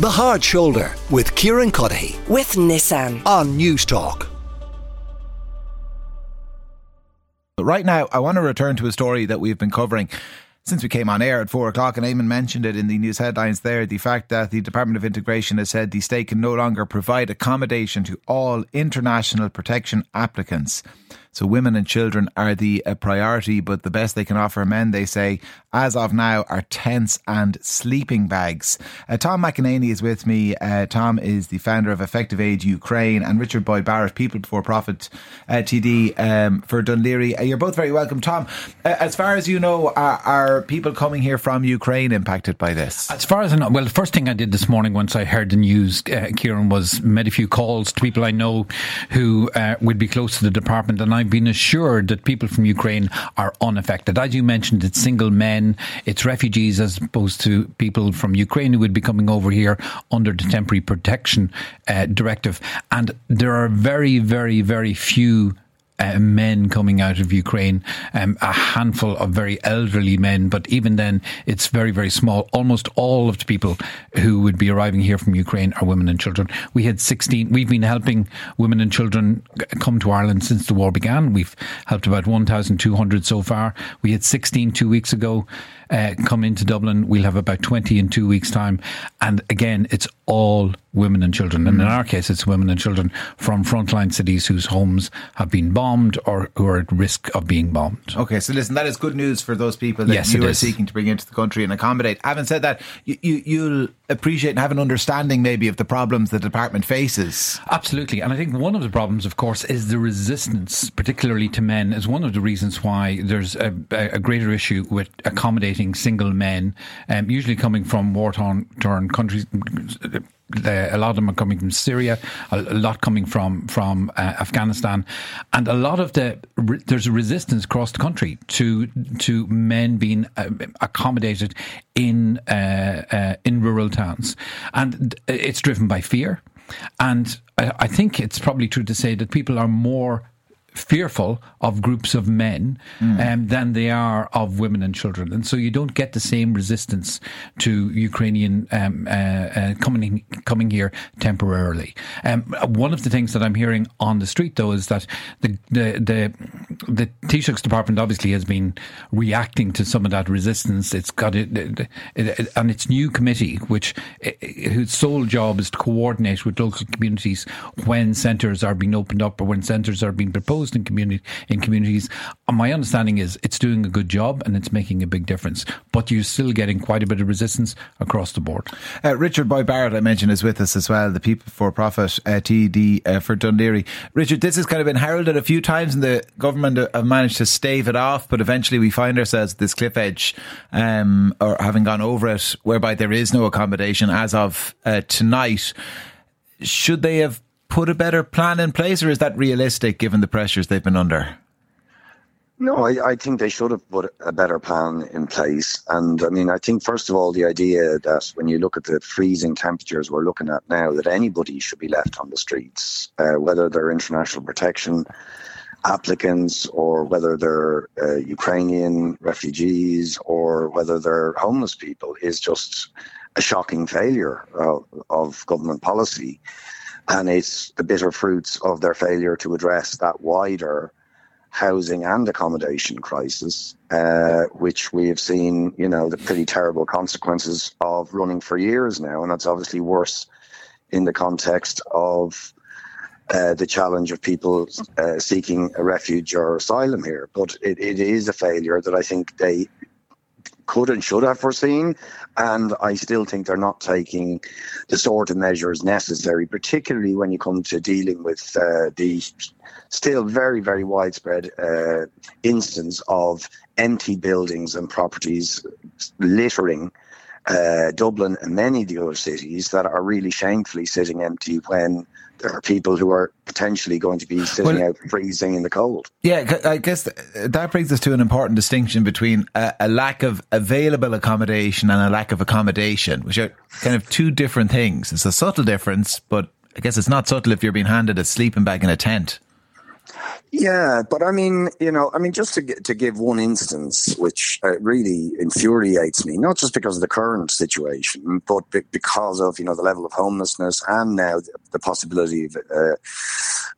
The Hard Shoulder with Kieran Cuddihy with Nissan on Newstalk. Right now, I want to return to a story that we've been covering since we came on air at four o'clock, and Eamon mentioned it in the news headlines there, the fact that the Department of Integration has said the state can no longer provide accommodation to all international protection applicants. So women and children are the uh, priority, but the best they can offer men, they say, as of now, are tents and sleeping bags. Uh, Tom McEnaney is with me. Uh, Tom is the founder of Effective Aid Ukraine and Richard Boyd Barrett, People Before Profit uh, TD um, for Laoghaire. Uh, you're both very welcome. Tom, uh, as far as you know, are, are, people coming here from Ukraine impacted by this? As far as I know, well, the first thing I did this morning once I heard the news, Kieran, was made a few calls to people I know who would be close to the department, and I I've been assured that people from Ukraine are unaffected. As you mentioned, it's single men, it's refugees as opposed to people from Ukraine who would be coming over here under the temporary protection uh, directive. And there are very, very, very few uh, men coming out of Ukraine, um, a handful of very elderly men, but even then, it's very, very small. Almost all of the people who would be arriving here from Ukraine are women and children. We had 16, we've been helping women and children come to Ireland since the war began. We've helped about 1,200 so far. We had 16 two weeks ago uh, come into Dublin. We'll have about 20 in two weeks' time. And again, it's all women and children. And in our case, it's women and children from frontline cities whose homes have been bombed or who are at risk of being bombed. Okay, so listen, that is good news for those people that yes, you are seeking to bring into the country and accommodate. Having said that, you, you, you'll appreciate and have an understanding maybe of the problems the department faces. Absolutely. And I think one of the problems, of course, is the resistance, particularly to men, is one of the reasons why there's a, a greater issue with accommodating single men, um, usually coming from war torn countries. A lot of them are coming from Syria, a, lot coming from from uh, Afghanistan, and a lot of the there's a resistance across the country to to men being uh, accommodated in uh, uh in rural towns, and it's driven by fear. And I, I think it's probably true to say that people are more fearful of groups of men mm. um, than they are of women and children, and so you don't get the same resistance to Ukrainian um, uh, uh, coming coming here temporarily. Um, one of the things that I'm hearing on the street, though, is that the the the, the Taoiseach's department obviously has been reacting to some of that resistance. It's got it, it, it and its new committee, which whose sole job is to coordinate with local communities when centres are being opened up or when centres are being proposed in community in communities. My understanding is it's doing a good job and it's making a big difference, but you're still getting quite a bit of resistance across the board. Uh, Richard Boyd Barrett, I mentioned, is with us as well. The People for Profit uh, TD uh, for Laoghaire. Richard, this has kind of been heralded a few times, and the government have managed to stave it off. But eventually, we find ourselves at this cliff edge, um, or having gone over it, whereby there is no accommodation as of uh, tonight. Should they have put a better plan in place, or is that realistic given the pressures they've been under? No, I, I, think they should have put a better plan in place. And I mean, I think, first of all, the idea that when you look at the freezing temperatures we're looking at now, that anybody should be left on the streets, uh, whether they're international protection applicants or whether they're uh, Ukrainian refugees or whether they're homeless people, is just a shocking failure of, of government policy and it's the bitter fruits of their failure to address that wider housing and accommodation crisis, uh, which we have seen, you know, the pretty terrible consequences of running for years now, and that's obviously worse in the context of uh, the challenge of people uh, seeking a refuge or asylum here. But it, it is a failure that I think they could and should have foreseen. And I still think they're not taking the sort of measures necessary, particularly when you come to dealing with uh, the still very, very widespread uh, instance of empty buildings and properties littering uh, Dublin and many of the other cities that are really shamefully sitting empty when there are people who are potentially going to be sitting well, out freezing in the cold. Yeah, I guess that brings us to an important distinction between a, a, lack of available accommodation and a lack of accommodation, which are kind of two different things. It's a subtle difference, but I guess it's not subtle if you're being handed a sleeping bag in a tent. Yeah, but I mean, you know, I mean, just to to give one instance, which uh, really infuriates me, not just because of the current situation, but because of you know the level of homelessness and now the, the possibility of uh,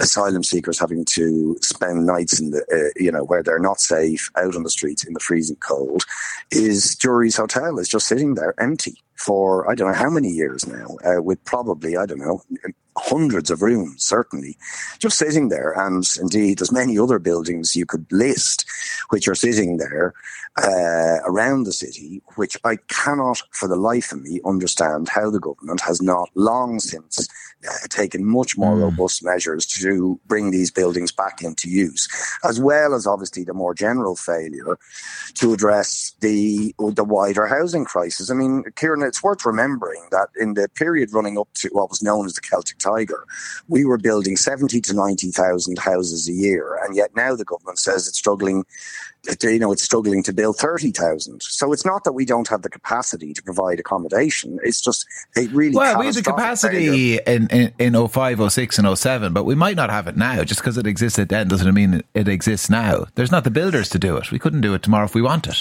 asylum seekers having to spend nights in the uh, you know where they're not safe out on the streets in the freezing cold, is Jury's Hotel is just sitting there empty for I don't know how many years now, uh, with probably I don't know hundreds of rooms, certainly, just sitting there. And indeed, there's many other buildings you could list which are sitting there uh, around the city, which I cannot, for the life of me, understand how the government has not long since uh, taken much more mm. robust measures to bring these buildings back into use, as well as obviously the more general failure to address the the wider housing crisis. I mean, Kieran, it's worth remembering that in the period running up to what was known as the Celtic Tiger, we were building seventy to ninety thousand houses a year, and yet now the government says it's struggling you know, it's struggling to build 30,000. So it's not that we don't have the capacity to provide accommodation. It's just a really Well, we had the capacity in, in, in 05, 06 and 07, but we might not have it now. Just because it existed then doesn't mean it exists now. There's not the builders to do it. We couldn't do it tomorrow if we wanted.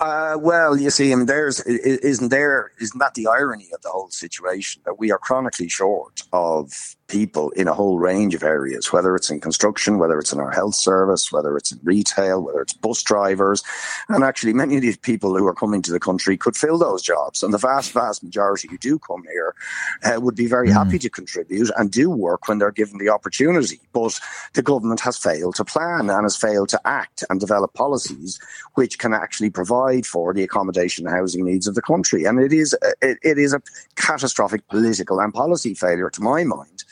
Uh, well, you see, I mean, there's isn't there isn't that the irony of the whole situation that we are chronically short of people in a whole range of areas, whether it's in construction, whether it's in our health service, whether it's in retail, whether it's bus drivers. And actually, many of these people who are coming to the country could fill those jobs. And the vast, vast majority who do come here uh, would be very mm. happy to contribute and do work when they're given the opportunity. But the government has failed to plan and has failed to act and develop policies which can actually provide for the accommodation and housing needs of the country. And it is, it, it is a catastrophic political and policy failure, to my mind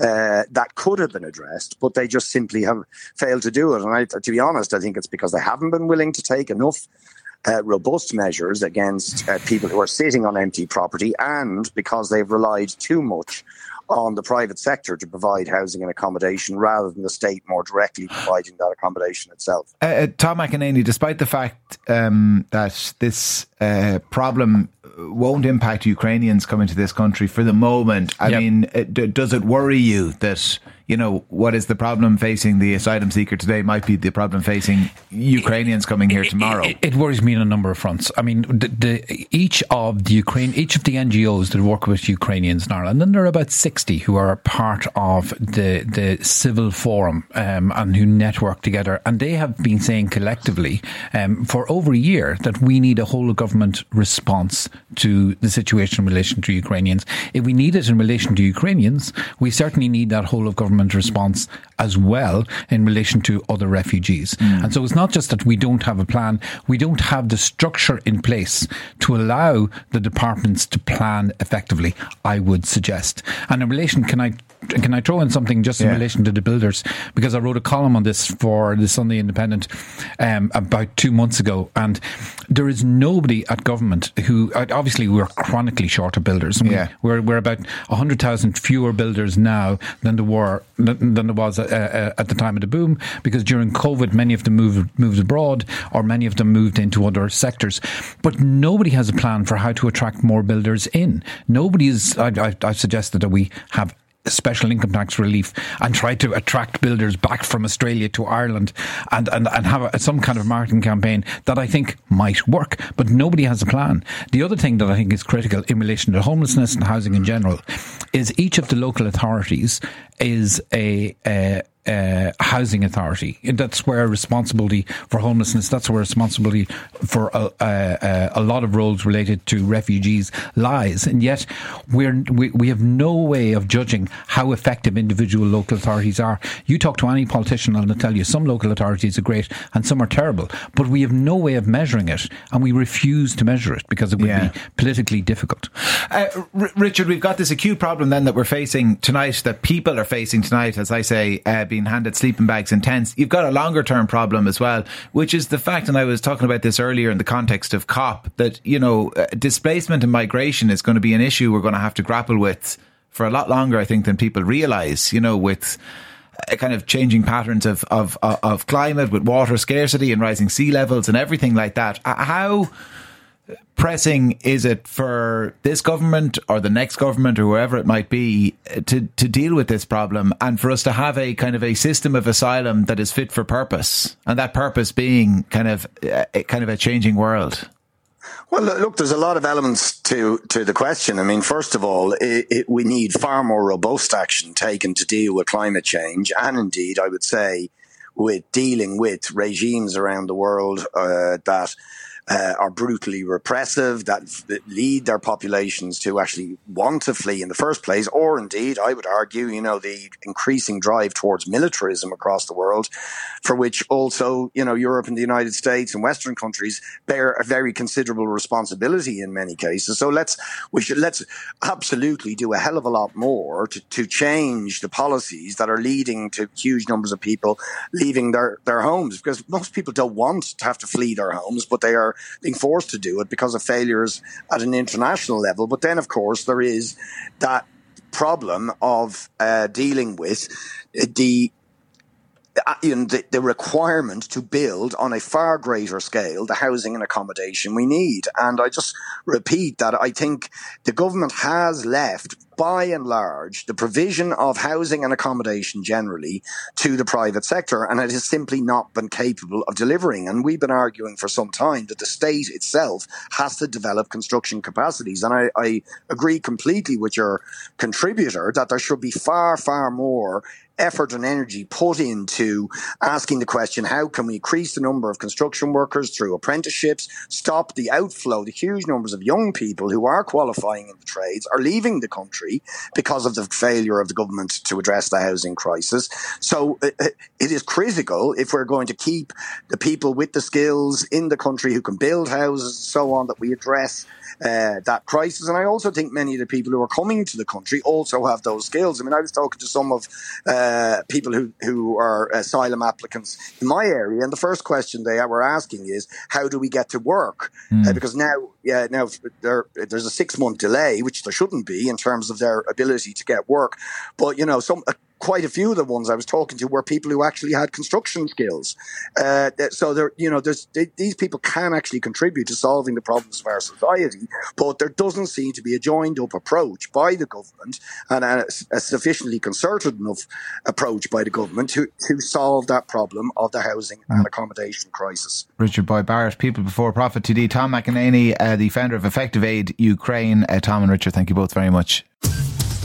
uh, that could have been addressed, but they just simply have failed to do it. And I, to be honest, I think it's because they haven't been willing to take enough uh, robust measures against uh, people who are sitting on empty property, and because they've relied too much on the private sector to provide housing and accommodation rather than the state more directly providing that accommodation itself. Uh, uh Tom McEnaney, despite the fact um, that this uh, problem won't impact Ukrainians coming to this country for the moment. I yep. mean, it, does it worry you that you know, what is the problem facing the asylum seeker today might be the problem facing Ukrainians coming here tomorrow. It, it, it worries me on a number of fronts. I mean, the, the, each of the Ukraine, each of the NGOs that work with Ukrainians in Ireland, and there are about sixty who are part of the the civil forum um, and who network together, and they have been saying collectively um, for over a year that we need a whole of government response to the situation in relation to Ukrainians. If we need it in relation to Ukrainians, we certainly need that whole of government government response as well in relation to other refugees. Mm. And so it's not just that we don't have a plan, we don't have the structure in place to allow the departments to plan effectively, I would suggest. And in relation, can I can I throw in something just in yeah. relation to the builders? Because I wrote a column on this for the Sunday Independent um, about two months ago, and there is nobody at government who obviously we're chronically short of builders. Yeah. We, are we're about hundred thousand fewer builders now than there were than, than there was uh, uh, at the time of the boom, because during COVID many of them moved moved abroad, or many of them moved into other sectors. But nobody has a plan for how to attract more builders in. Nobody is. I, I, I've suggested that we have special income tax relief and try to attract builders back from Australia to Ireland and, and, and have a, some kind of marketing campaign that I think might work, but nobody has a plan. The other thing that I think is critical in relation to homelessness and housing in general is each of the local authorities is a, a uh, housing authority. That's where responsibility for homelessness, that's where responsibility for a, a, a, lot of roles related to refugees lies. And yet we're, we, we have no way of judging how effective individual local authorities are. You talk to any politician and they'll tell you some local authorities are great and some are terrible, but we have no way of measuring it and we refuse to measure it because it would yeah. be politically difficult. Uh, R- Richard, we've got this acute problem then that we're facing tonight, that people are facing tonight, as I say, uh, being handed sleeping bags and tents, you've got a longer term problem as well, which is the fact, and I was talking about this earlier in the context of COP, that, you know, uh, displacement and migration is going to be an issue we're going to have to grapple with for a lot longer, I think, than people realise, you know, with uh, kind of changing patterns of, of, of climate, with water scarcity and rising sea levels and everything like that. How pressing is it for this government or the next government or whoever it might be to, to deal with this problem and for us to have a kind of a system of asylum that is fit for purpose and that purpose being kind of uh, kind of a changing world? Well, look, there's a lot of elements to, to the question. I mean, first of all, it, it, we need far more robust action taken to deal with climate change. And indeed, I would say, with dealing with regimes around the world uh, that uh, are brutally repressive, that, lead their populations to actually want to flee in the first place, or indeed, I would argue, you know, the increasing drive towards militarism across the world, for which also, you know, Europe and the United States and Western countries bear a very considerable responsibility in many cases. So let's, we should, let's absolutely do a hell of a lot more to, to change the policies that are leading to huge numbers of people leaving their, their homes, because most people don't want to have to flee their homes, but they are being forced to do it because of failures at an international level. But then, of course, there is that problem of uh, dealing with the uh, the, the, requirement to build on a far greater scale the housing and accommodation we need. And I just repeat that I think the government has left by and large, the provision of housing and accommodation generally to the private sector, and it has simply not been capable of delivering. And we've been arguing for some time that the state itself has to develop construction capacities. And I, I agree completely with your contributor that there should be far, far more effort and energy put into asking the question, how can we increase the number of construction workers through apprenticeships, stop the outflow, the huge numbers of young people who are qualifying in the trades are leaving the country because of the failure of the government to address the housing crisis. So uh, uh, it is critical if we're going to keep the people with the skills in the country who can build houses and so on that we address uh, that crisis. And I also think many of the people who are coming to the country also have those skills. I mean, I was talking to some of uh, people who, who are asylum applicants in my area, and the first question they were asking is, how do we get to work? Mm. Uh, because now, yeah, now there, there's a six month delay, which there shouldn't be in terms of their ability to get work. But, you know, some, quite a few of the ones I was talking to were people who actually had construction skills. Uh, so there, you know, there's they, these people can actually contribute to solving the problems of our society, but there doesn't seem to be a joined up approach by the government and a, a sufficiently concerted enough approach by the government to, to solve that problem of the housing and accommodation crisis. Richard Boyd Barrett, People Before Profit TD, Tom McEnaney, uh, the founder of Effective Aid Ukraine. Uh, Tom and Richard, thank you both very much.